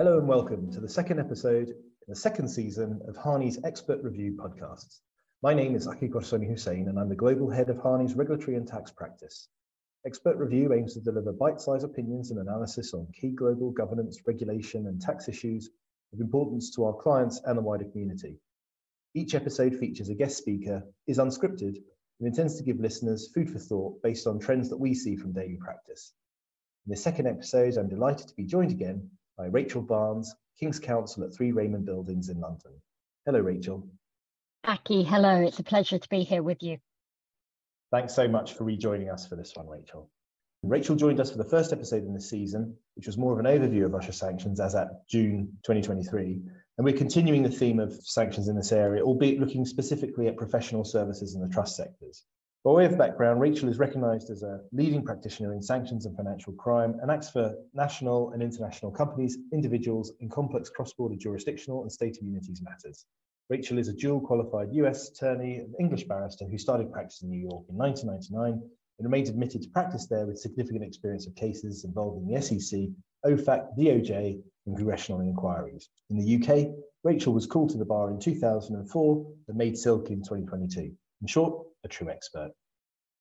Hello and welcome to the second episode in the second season of Harney's Expert Review podcasts. My name is Aki Corsoni-Husain and I'm the Global Head of Harney's Regulatory and Tax Practice. Expert Review aims to deliver bite-sized opinions and analysis on key global governance, regulation and tax issues of importance to our clients and the wider community. Each episode features a guest speaker, is unscripted, and intends to give listeners food for thought based on trends that we see from daily practice. In the second episode, I'm delighted to be joined again by Rachel Barnes, King's Counsel at 3 Raymond Buildings in London. Hello, Rachel. Aki, hello. It's a pleasure to be here with you. Thanks so much for rejoining us for this one, Rachel. Rachel joined us for the first episode in this season, which was more of an overview of Russia sanctions as at June 2023. And we're continuing the theme of sanctions in this area, albeit looking specifically at professional services and the trust sectors. By way of background, Rachel is recognised as a leading practitioner in sanctions and financial crime and acts for national and international companies, individuals in complex cross-border jurisdictional and state immunities matters. Rachel is a dual qualified US attorney and English barrister who started practice in New York in 1999 and remains admitted to practice there with significant experience of cases involving the SEC, OFAC, DOJ, and congressional inquiries. In the UK, Rachel was called to the bar in 2004 and made silk in 2022. In short, a true expert.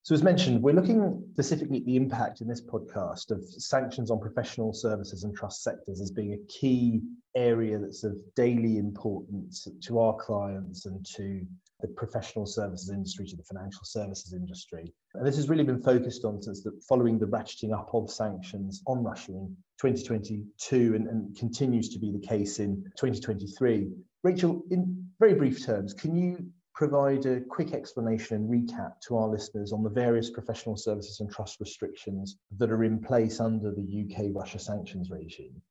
So, as mentioned, we're looking specifically at the impact in this podcast of sanctions on professional services and trust sectors as being a key area that's of daily importance to our clients and to the professional services industry, to the financial services industry. And this has really been focused on since the, following the ratcheting up of sanctions on Russia in 2022 and, and continues to be the case in 2023. Rachel, in very brief terms, can you provide a quick explanation and recap to our listeners on the various professional services and trust restrictions that are in place under the UK Russia sanctions regime?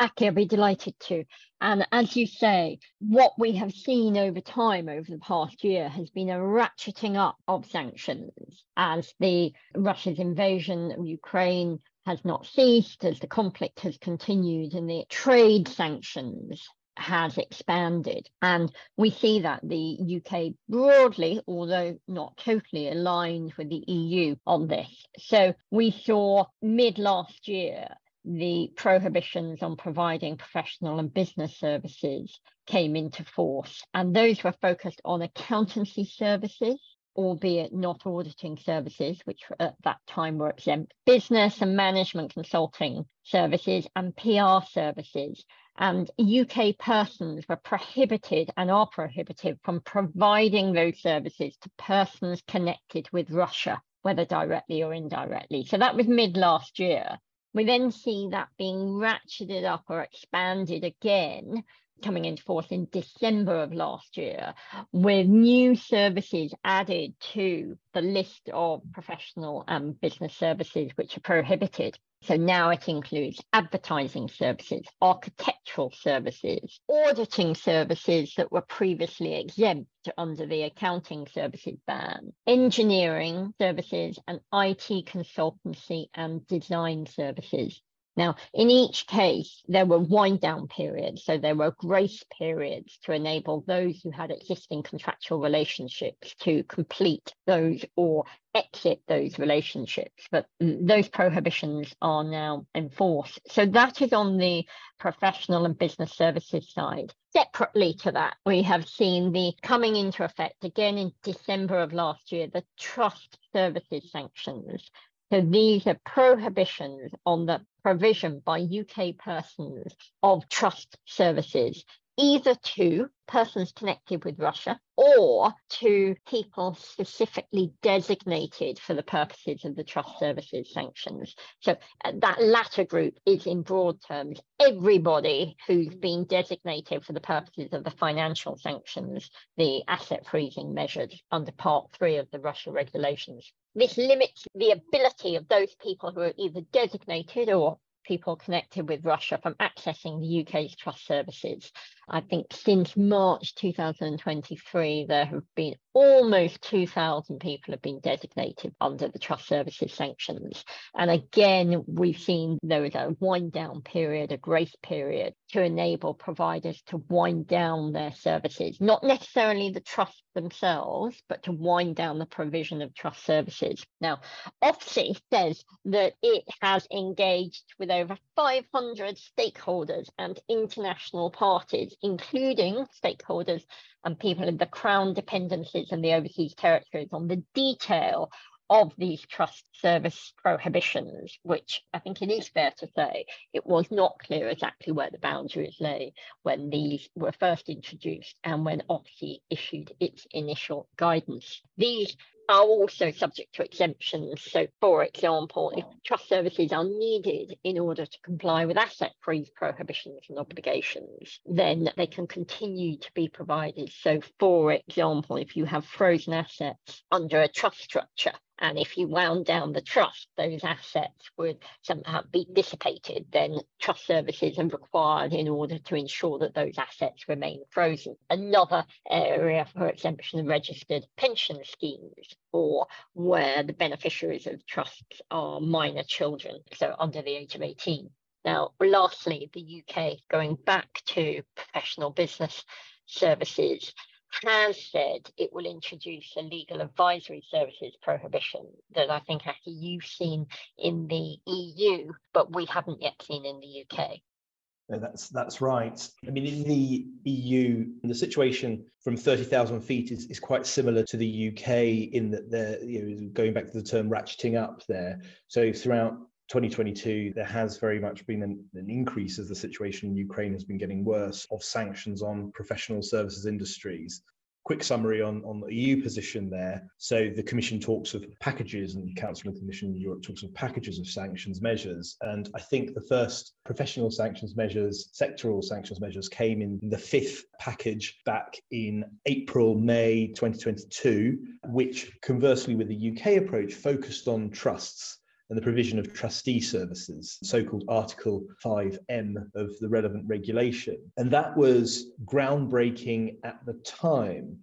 Aki, I'll be delighted to. And as you say, what we have seen over time over the past year has been a ratcheting up of sanctions as the Russia's invasion of Ukraine has not ceased, as the conflict has continued, and the trade sanctions has expanded. And we see that the UK broadly, although not totally, aligned with the EU on this. So we saw mid last year the prohibitions on providing professional and business services came into force, and those were focused on accountancy services. Albeit not auditing services, which at that time were exempt, business and management consulting services, and PR services, and UK persons were prohibited and are prohibited from providing those services to persons connected with Russia, whether directly or indirectly. So that was mid last year. We then see that being ratcheted up or expanded again coming into force in December of last year, with new services added to the list of professional and business services which are prohibited. So now it includes advertising services, architectural services, auditing services that were previously exempt under the accounting services ban, engineering services, and IT consultancy and design services. Now, in each case, there were wind down periods. So there were grace periods to enable those who had existing contractual relationships to complete those or exit those relationships. But those prohibitions are now enforced. So that is on the professional and business services side. Separately to that, we have seen the coming into effect again in December of last year, the trust services sanctions. So these are prohibitions on the provision by UK persons of trust services, either to persons connected with Russia or to people specifically designated for the purposes of the trust services sanctions. So uh, that latter group is in broad terms everybody who's been designated for the purposes of the financial sanctions, the asset freezing measures under part three of the Russia regulations. This limits the ability of those people who are either designated or people connected with Russia from accessing the UK's trust services. I think since March 2023, there have been almost 2,000 people have been designated under the trust services sanctions. And again, we've seen there is a wind down period, a grace period to enable providers to wind down their services, not necessarily the trust themselves, but to wind down the provision of trust services. Now, Ofsi says that it has engaged with over 500 stakeholders and international parties, including stakeholders and people in the Crown dependencies and the overseas territories on the detail of these trust service prohibitions, which I think it is fair to say it was not clear exactly where the boundaries lay when these were first introduced and when Ofsi issued its initial guidance. These are also subject to exemptions. So, for example, if trust services are needed in order to comply with asset freeze prohibitions and obligations, then they can continue to be provided. So, for example, if you have frozen assets under a trust structure, and if you wound down the trust, those assets would somehow be dissipated, then trust services are required in order to ensure that those assets remain frozen. Another area for exemption are registered pension schemes or where the beneficiaries of trusts are minor children, so under the age of 18. Now, lastly, the UK going back to professional business services has said it will introduce a legal advisory services prohibition that I think actually you've seen in the EU, but we haven't yet seen in the UK. No, that's that's right. I mean, in the EU, the situation from thirty thousand feet is, is quite similar to the UK in that they're you know going back to the term ratcheting up there. So throughout 2022, there has very much been an, an, increase as the situation in Ukraine has been getting worse of sanctions on professional services industries. Quick summary on, on the EU position there. So the Commission talks of packages, and the Council and Commission in Europe talks of packages of sanctions measures. And I think the first professional sanctions measures, sectoral sanctions measures, came in the fifth package back in April, May 2022, which conversely with the UK approach focused on trusts and the provision of trustee services, so called Article 5M of the relevant regulation. And that was groundbreaking at the time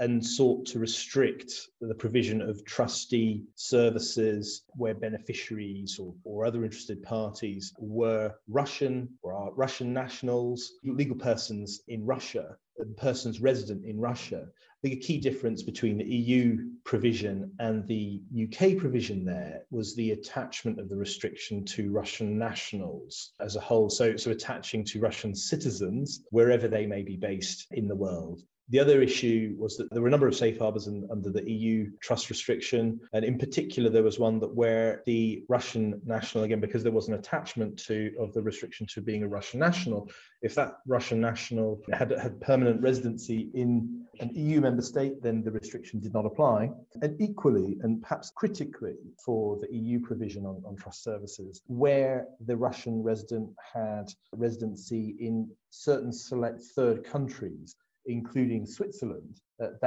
and sought to restrict the provision of trustee services where beneficiaries or, or other interested parties were Russian or are Russian nationals, legal persons in Russia, persons resident in Russia. I think a key difference between the EU provision and the UK provision there was the attachment of the restriction to Russian nationals as a whole. So, so attaching to Russian citizens wherever they may be based in the world. The other issue was that there were a number of safe harbors in, under the EU trust restriction. And in particular, there was one that where the Russian national, again, because there was an attachment to of the restriction to being a Russian national, if that Russian national had, had permanent residency in an EU member state, then the restriction did not apply. And equally, and perhaps critically for the EU provision on, on trust services, where the Russian resident had residency in certain select third countries, including Switzerland, that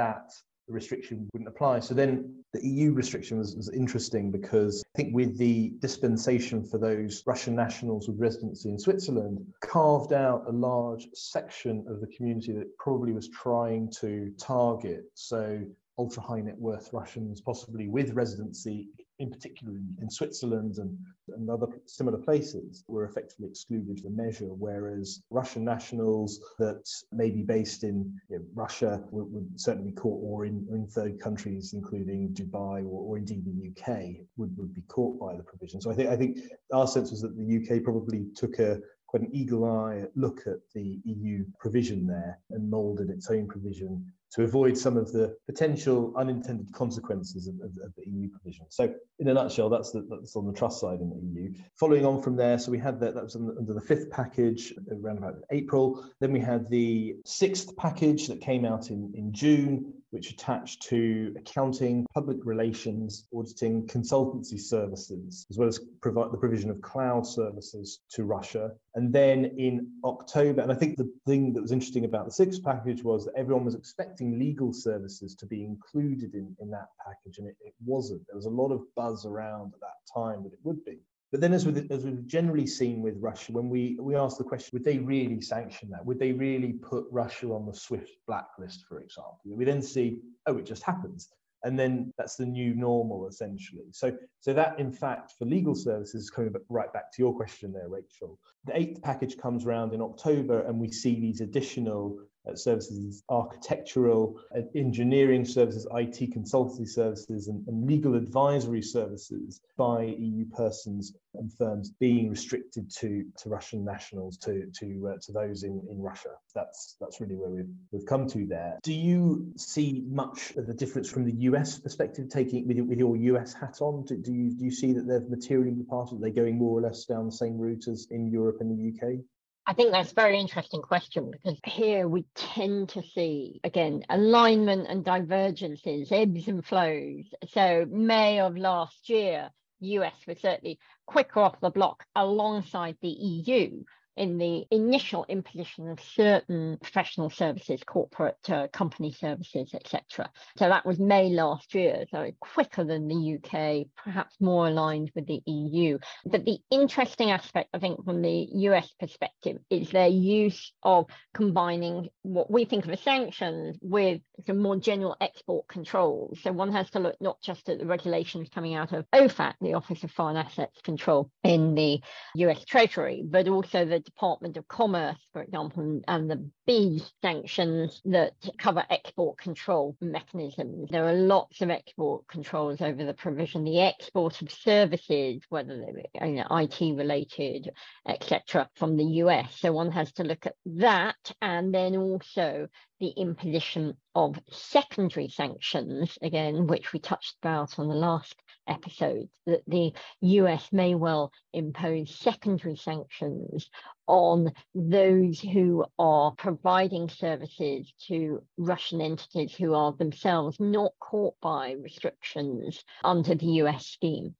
the restriction wouldn't apply. So then the EU restriction was, was, interesting because I think with the dispensation for those Russian nationals with residency in Switzerland, carved out a large section of the community that probably was trying to target. So ultra high net worth Russians, possibly with residency in particular in, Switzerland and, and other similar places, were effectively excluded from the measure, whereas Russian nationals that may be based in you know, Russia would, would, certainly be caught, or in, in third countries, including Dubai or, or indeed the UK, would, would be caught by the provision. So I think I think our sense was that the UK probably took a quite an eagle eye look at the EU provision there and moulded its own provision to avoid some of the potential unintended consequences of, of, of, the EU provision. So, in a nutshell, that's, the, that's on the trust side in the EU. Following on from there, so we had that, that was under the fifth package around about April. Then we had the sixth package that came out in, in June, which attached to accounting, public relations, auditing, consultancy services, as well as provide the provision of cloud services to Russia. And then in October, and I think the thing that was interesting about the sixth package was that everyone was expecting legal services to be included in, in that package, and it, it wasn't. There was a lot of buzz around at that time that it would be. But then, as, with, as we've generally seen with Russia, when we, we ask the question, would they really sanction that? Would they really put Russia on the SWIFT blacklist, for example? We then see, oh, it just happens and then that's the new normal essentially so so that in fact for legal services coming right back to your question there rachel the eighth package comes around in october and we see these additional services, architectural, uh, engineering services, IT consultancy services, and, and, legal advisory services by EU persons and firms being restricted to, to Russian nationals, to to uh, to those in, in Russia. That's that's really where we've we've come to there. Do you see much of the difference from the US perspective, taking with, with your US hat on? Do, do you do you see that they've materially departed? Are they going more or less down the same route as in Europe and the UK? I think that's a very interesting question because here we tend to see, again, alignment and divergences, ebbs and flows. So, May of last year, US was certainly quicker off the block alongside the EU in the initial imposition of certain professional services, corporate uh, company services, etc. So that was May last year, so quicker than the UK, perhaps more aligned with the EU. But the interesting aspect, I think, from the US perspective, is their use of combining what we think of as sanctions with some more general export controls. So one has to look not just at the regulations coming out of OFAC, the Office of Foreign Assets Control in the US Treasury, but also the Department of Commerce, for example, and the B sanctions that cover export control mechanisms. There are lots of export controls over the provision, the export of services, whether they're you know, IT related, etc., from the US. So one has to look at that and then also the imposition of secondary sanctions, again, which we touched about on the last episode, that the US may well impose secondary sanctions on those who are providing services to Russian entities who are themselves not caught by restrictions under the US scheme.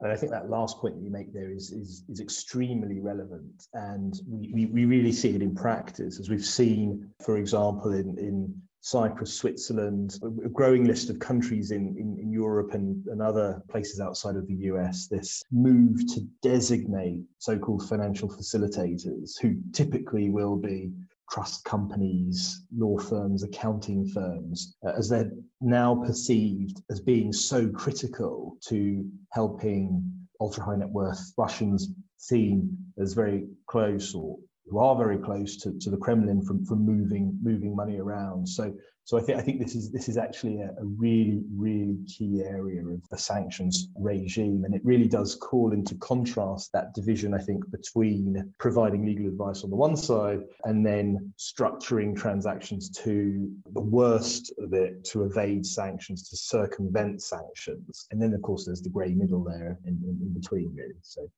And I think that last point that you make there is, is, is extremely relevant. And we, we, we really see it in practice, as we've seen, for example, in, in Cyprus, Switzerland, a growing list of countries in, in, in, Europe and, and other places outside of the US, this move to designate so called financial facilitators who typically will be trust companies, law firms, accounting firms, uh, as they're now perceived as being so critical to helping ultra high net worth Russians seen as very close or who are very close to, to the Kremlin from, from moving moving money around. So so I think I think this is this is actually a, a, really really key area of the sanctions regime, and it really does call into contrast that division I think between providing legal advice on the one side and then structuring transactions to the worst of it to evade sanctions to circumvent sanctions, and then of course there's the grey middle there in, in, in between really. So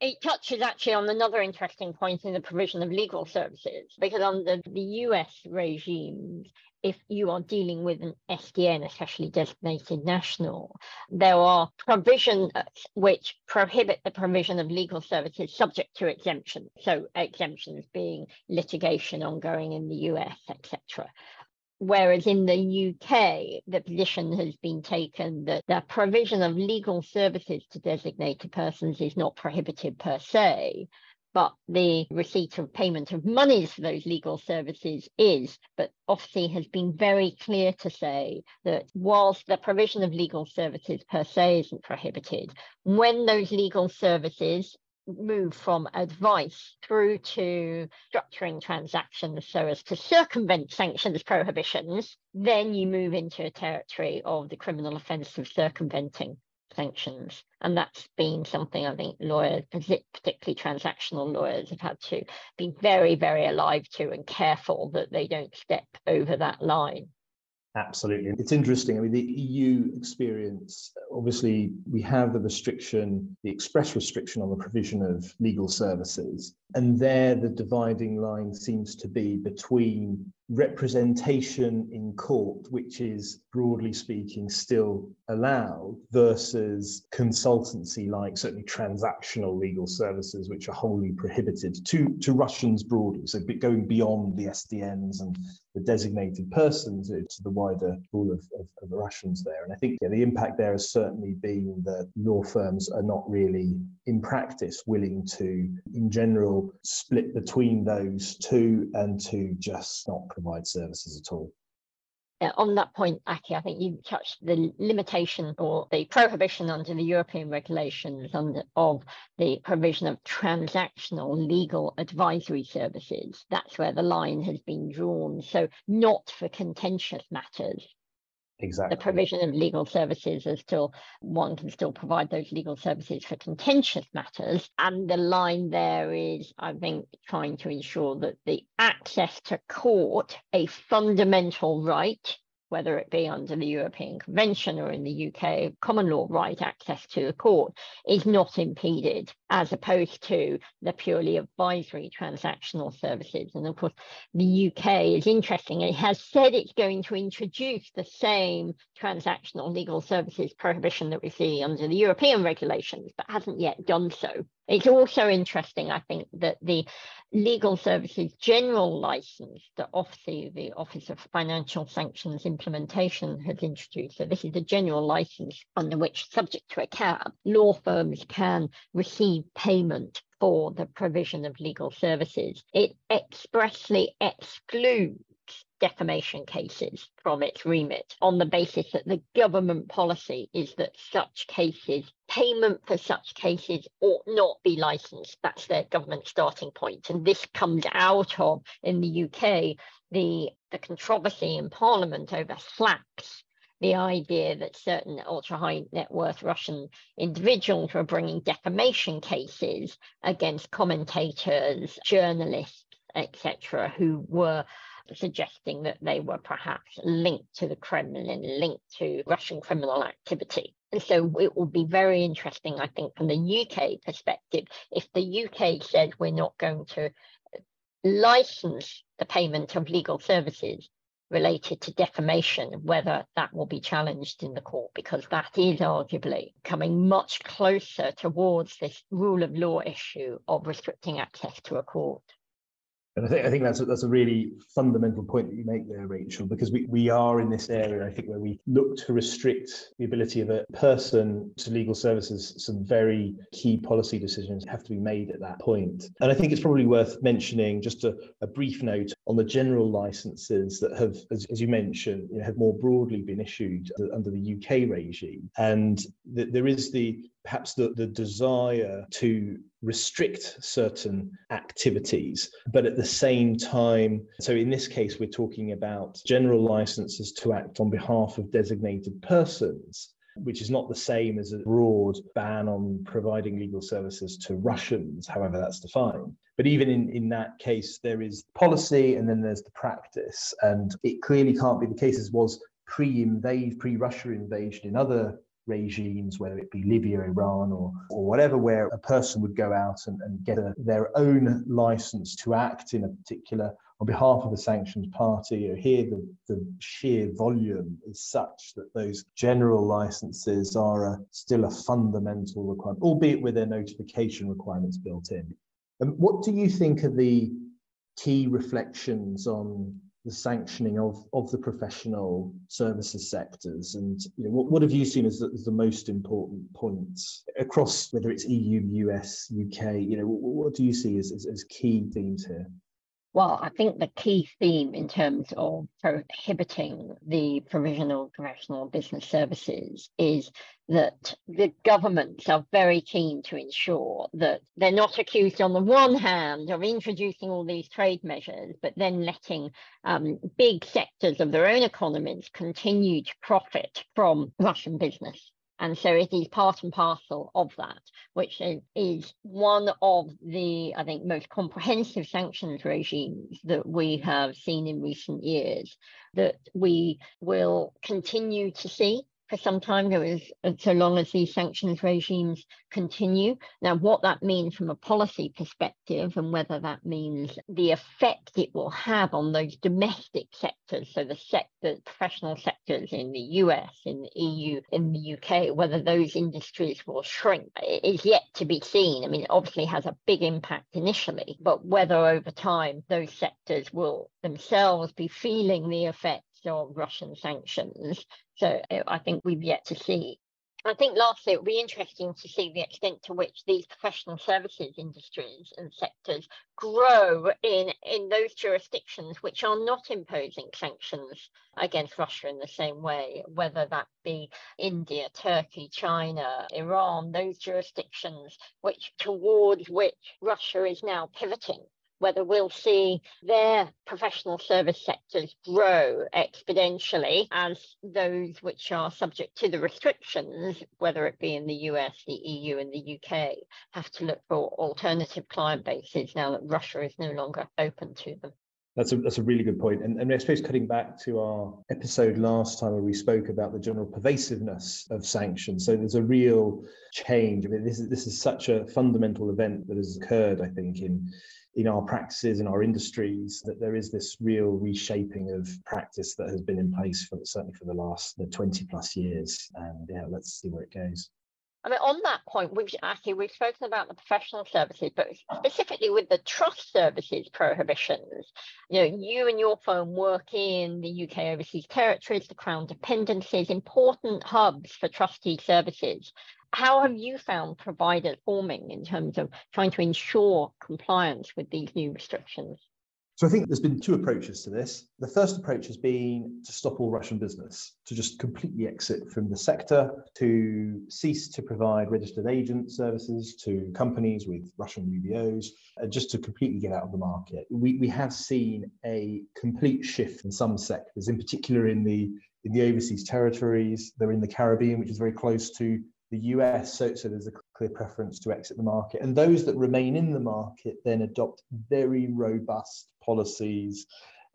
it touches actually on another interesting point in the provision of legal services, because under the US regimes, if you are dealing with an SDN, especially designated national, there are provisions which prohibit the provision of legal services subject to exemption. So exemptions being litigation ongoing in the US, etc. Whereas in the UK, the position has been taken that the provision of legal services to designated persons is not prohibited per se, but the receipt of payment of monies for those legal services is. But OFSI has been very clear to say that whilst the provision of legal services per se isn't prohibited, when those legal services move from advice through to structuring transactions so as to circumvent sanctions prohibitions, then you move into a territory of the criminal offence of circumventing sanctions. And that's been something I think lawyers, particularly transactional lawyers, have had to be very, very alive to and careful that they don't step over that line. Absolutely. It's interesting. I mean, the EU experience, obviously, we have the restriction, the express restriction on the provision of legal services. And there, the dividing line seems to be between representation in court, which is broadly speaking still allowed, versus consultancy like certainly transactional legal services, which are wholly prohibited to, to Russians broadly. So going beyond the SDNs and the designated persons to the wider pool of, of, of Russians there. And I think yeah, the impact there has certainly been that law firms are not really, in practice, willing to, in general, split between those two and to just not provide services at all. Uh, on that point, Aki, I think you touched the limitation or the prohibition under the European regulations under, of the provision of transactional legal advisory services. That's where the line has been drawn. So, not for contentious matters, Exactly. The provision of legal services is still, one can still provide those legal services for contentious matters. And the line there is, I think, trying to ensure that the access to court, a fundamental right, whether it be under the European Convention or in the UK common law right access to the court, is not impeded, as opposed to the purely advisory transactional services. And of course, the UK is interesting. It has said it's going to introduce the same transactional legal services prohibition that we see under the European regulations, but hasn't yet done so. It's also interesting, I think, that the legal services general license that OFSI, the Office of Financial Sanctions Implementation, has introduced. So this is a general license under which, subject to a cap, law firms can receive payment for the provision of legal services. It expressly excludes defamation cases from its remit on the basis that the government policy is that such cases, payment for such cases ought not be licensed. That's their government starting point. And this comes out of, in the UK, the, the controversy in Parliament over SLAPPs the idea that certain ultra high net worth Russian individuals were bringing defamation cases against commentators, journalists, etc., who were suggesting that they were perhaps linked to the Kremlin, linked to Russian criminal activity. And so it will be very interesting, I think, from the UK perspective, if the UK says we're not going to license the payment of legal services related to defamation, whether that will be challenged in the court, because that is arguably coming much closer towards this rule of law issue of restricting access to a court. And I think I think that's a, that's a really fundamental point that you make there, Rachel, because we, we are in this area, I think, where we look to restrict the ability of a person to legal services. Some very key policy decisions have to be made at that point. And I think it's probably worth mentioning just a, a brief note on the general licenses that have, as, as you mentioned, you know, have more broadly been issued under the UK regime. And th- there is the perhaps the, the desire to restrict certain activities, but at the same time, so in this case, we're talking about general licenses to act on behalf of designated persons. Which is not the same as a broad ban on providing legal services to Russians, however that's defined. But even in, in that case, there is policy and then there's the practice. And it clearly can't be the case as was pre-invade, pre-Russia invasion in other regimes, whether it be Libya, Iran, or, or whatever, where a person would go out and, and get a, their own license to act in a particular on behalf of a sanctioned party. Or here, the, the sheer volume is such that those general licenses are a, still a fundamental requirement, albeit with their notification requirements built in. And what do you think are the key reflections on the sanctioning of, of the professional services sectors and you know, what, what have you seen as the, as the most important points across whether it's EU, US, UK, you know, what, what do you see as, as, as key themes here? Well, I think the key theme in terms of prohibiting the provisional professional business services is that the governments are very keen to ensure that they're not accused, on the one hand, of introducing all these trade measures, but then letting um, big sectors of their own economies continue to profit from Russian business. And so it is part and parcel of that, which is one of the, I think, most comprehensive sanctions regimes that we have seen in recent years that we will continue to see for some time, there is so long as these sanctions regimes continue. Now, what that means from a policy perspective and whether that means the effect it will have on those domestic sectors, so the sector, professional sectors in the US, in the EU, in the UK, whether those industries will shrink is yet to be seen. I mean, it obviously has a big impact initially, but whether over time those sectors will themselves be feeling the effects of Russian sanctions. So uh, I think we've yet to see. I think lastly, it would be interesting to see the extent to which these professional services industries and sectors grow in, in those jurisdictions which are not imposing sanctions against Russia in the same way, whether that be India, Turkey, China, Iran, those jurisdictions which towards which Russia is now pivoting whether we'll see their professional service sectors grow exponentially as those which are subject to the restrictions, whether it be in the US, the EU, and the UK, have to look for alternative client bases now that Russia is no longer open to them. That's a, that's a really good point. And, and I suppose cutting back to our episode last time where we spoke about the general pervasiveness of sanctions. So there's a real change. I mean, this is, this is such a fundamental event that has occurred, I think, in in our practices in our industries that there is this real reshaping of practice that has been in place for certainly for the last the 20 plus years. And yeah let's see where it goes. I mean, on that point, we've actually we've spoken about the professional services, but specifically with the trust services prohibitions. You know, you and your firm work in the UK overseas territories, the Crown dependencies, important hubs for trustee services how have you found providers forming in terms of trying to ensure compliance with these new restrictions? So I think there's been two approaches to this. The first approach has been to stop all Russian business, to just completely exit from the sector, to cease to provide registered agent services to companies with Russian UBOs, uh, just to completely get out of the market. We, we have seen a complete shift in some sectors, in particular in the in the overseas territories. They're in the Caribbean, which is very close to the US, so, so there's a clear preference to exit the market. And those that remain in the market then adopt very robust policies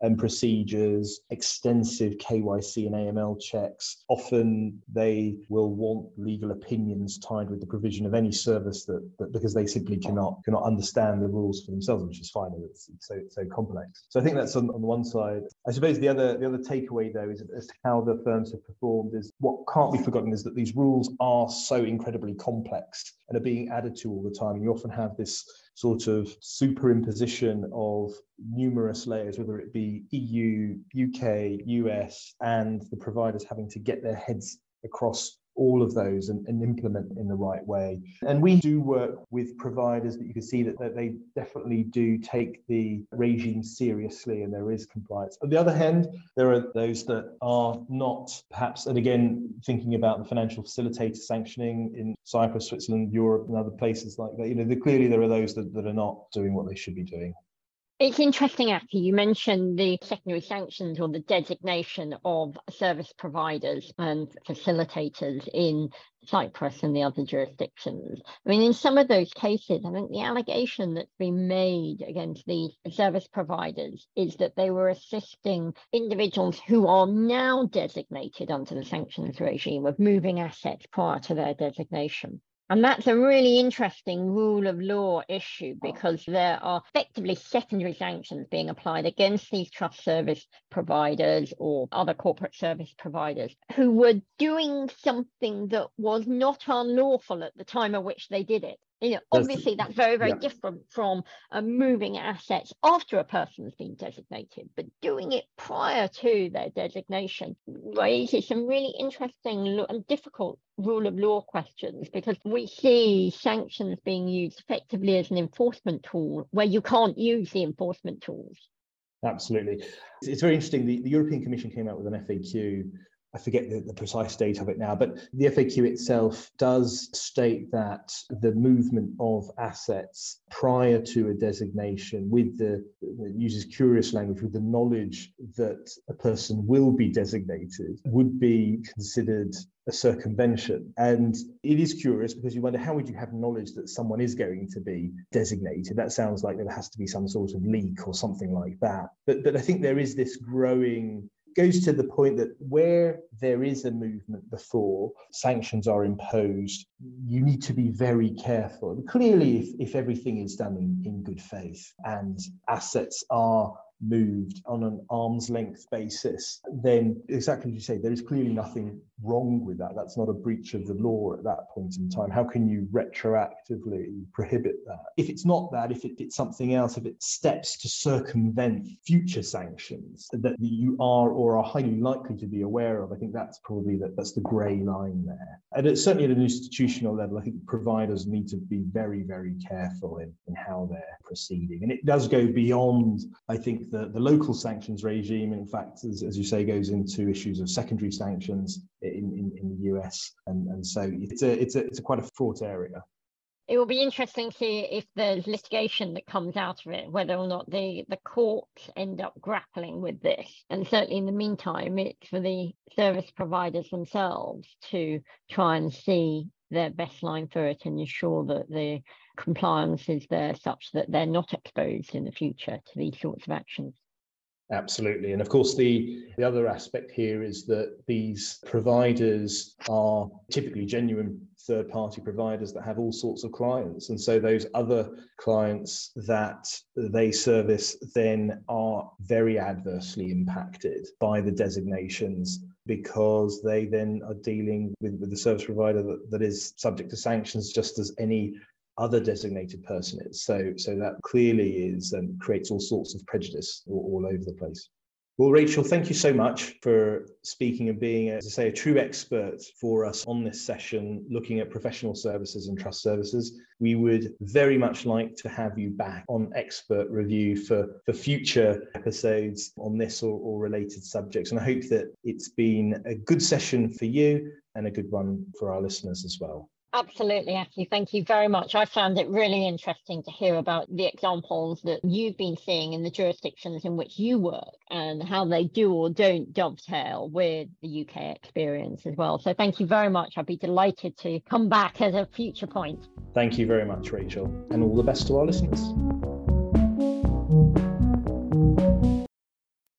and procedures, extensive KYC and AML checks. Often they will want legal opinions tied with the provision of any service that, that because they simply cannot cannot understand the rules for themselves, which is fine. It's, it's so so complex. So I think that's on, on the one side. I suppose the other the other takeaway though is as how the firms have performed is what can't be forgotten is that these rules are so incredibly complex and are being added to all the time. You often have this sort of superimposition of numerous layers, whether it be EU, UK, US, and the providers having to get their heads across all of those and, and, implement in the right way. And we do work with providers that you can see that, that they definitely do take the regime seriously and there is compliance. On the other hand, there are those that are not perhaps, and again, thinking about the financial facilitator sanctioning in Cyprus, Switzerland, Europe, and other places like that, you know, clearly there are those that, that are not doing what they should be doing. It's interesting, actually. You mentioned the secondary sanctions or the designation of service providers and facilitators in Cyprus and the other jurisdictions. I mean, in some of those cases, I think the allegation that's been made against these service providers is that they were assisting individuals who are now designated under the sanctions regime of moving assets prior to their designation. And that's a really interesting rule of law issue oh. because there are effectively secondary sanctions being applied against these trust service providers or other corporate service providers who were doing something that was not unlawful at the time at which they did it. You know, obviously that's very, very yeah. different from uh, moving assets after a person's been designated, but doing it prior to their designation raises some really interesting and difficult rule of law questions because we see sanctions being used effectively as an enforcement tool where you can't use the enforcement tools. Absolutely. It's very interesting. The, the European Commission came out with an FAQ I forget the, the, precise date of it now, but the FAQ itself does state that the movement of assets prior to a designation with the, uses curious language, with the knowledge that a person will be designated would be considered a circumvention. And it is curious because you wonder how would you have knowledge that someone is going to be designated? That sounds like there has to be some sort of leak or something like that. But, but I think there is this growing goes to the point that where there is a movement before sanctions are imposed, you need to be very careful. And Clearly, if, if everything is done in, in good faith and assets are moved on an arm's length basis, then exactly as you say, there is clearly nothing wrong with that. That's not a breach of the law at that point in time. How can you retroactively prohibit that? If it's not that, if it, it's something else, if it steps to circumvent future sanctions that you are or are highly likely to be aware of, I think that's probably that that's the grey line there. And it's certainly at an institutional level, I think providers need to be very, very careful in, in how they're proceeding. And it does go beyond, I think, the, the local sanctions regime. In fact, as, as you say, goes into issues of secondary sanctions in, in, in the US. And, and so it's a, it's a, it's a quite a fraught area. It will be interesting to see if there's litigation that comes out of it, whether or not the, the courts end up grappling with this. And certainly in the meantime, it's for the service providers themselves to try and see their best line for it and ensure that the compliance is there such that they're not exposed in the future to these sorts of actions. Absolutely. And of course, the, the other aspect here is that these providers are typically genuine third party providers that have all sorts of clients. And so those other clients that they service then are very adversely impacted by the designations because they then are dealing with, with the service provider that, that is subject to sanctions just as any other designated person is. So, so that clearly is um, creates all sorts of prejudice all, all, over the place. Well, Rachel, thank you so much for speaking and being, as I say, a true expert for us on this session, looking at professional services and trust services. We would very much like to have you back on expert review for, for future episodes on this or, or related subjects. And I hope that it's been a good session for you and a good one for our listeners as well. Absolutely, Aki. Thank you very much. I found it really interesting to hear about the examples that you've been seeing in the jurisdictions in which you work and how they do or don't dovetail with the UK experience as well. So thank you very much. I'd be delighted to come back at a future point. Thank you very much, Rachel, and all the best to our listeners.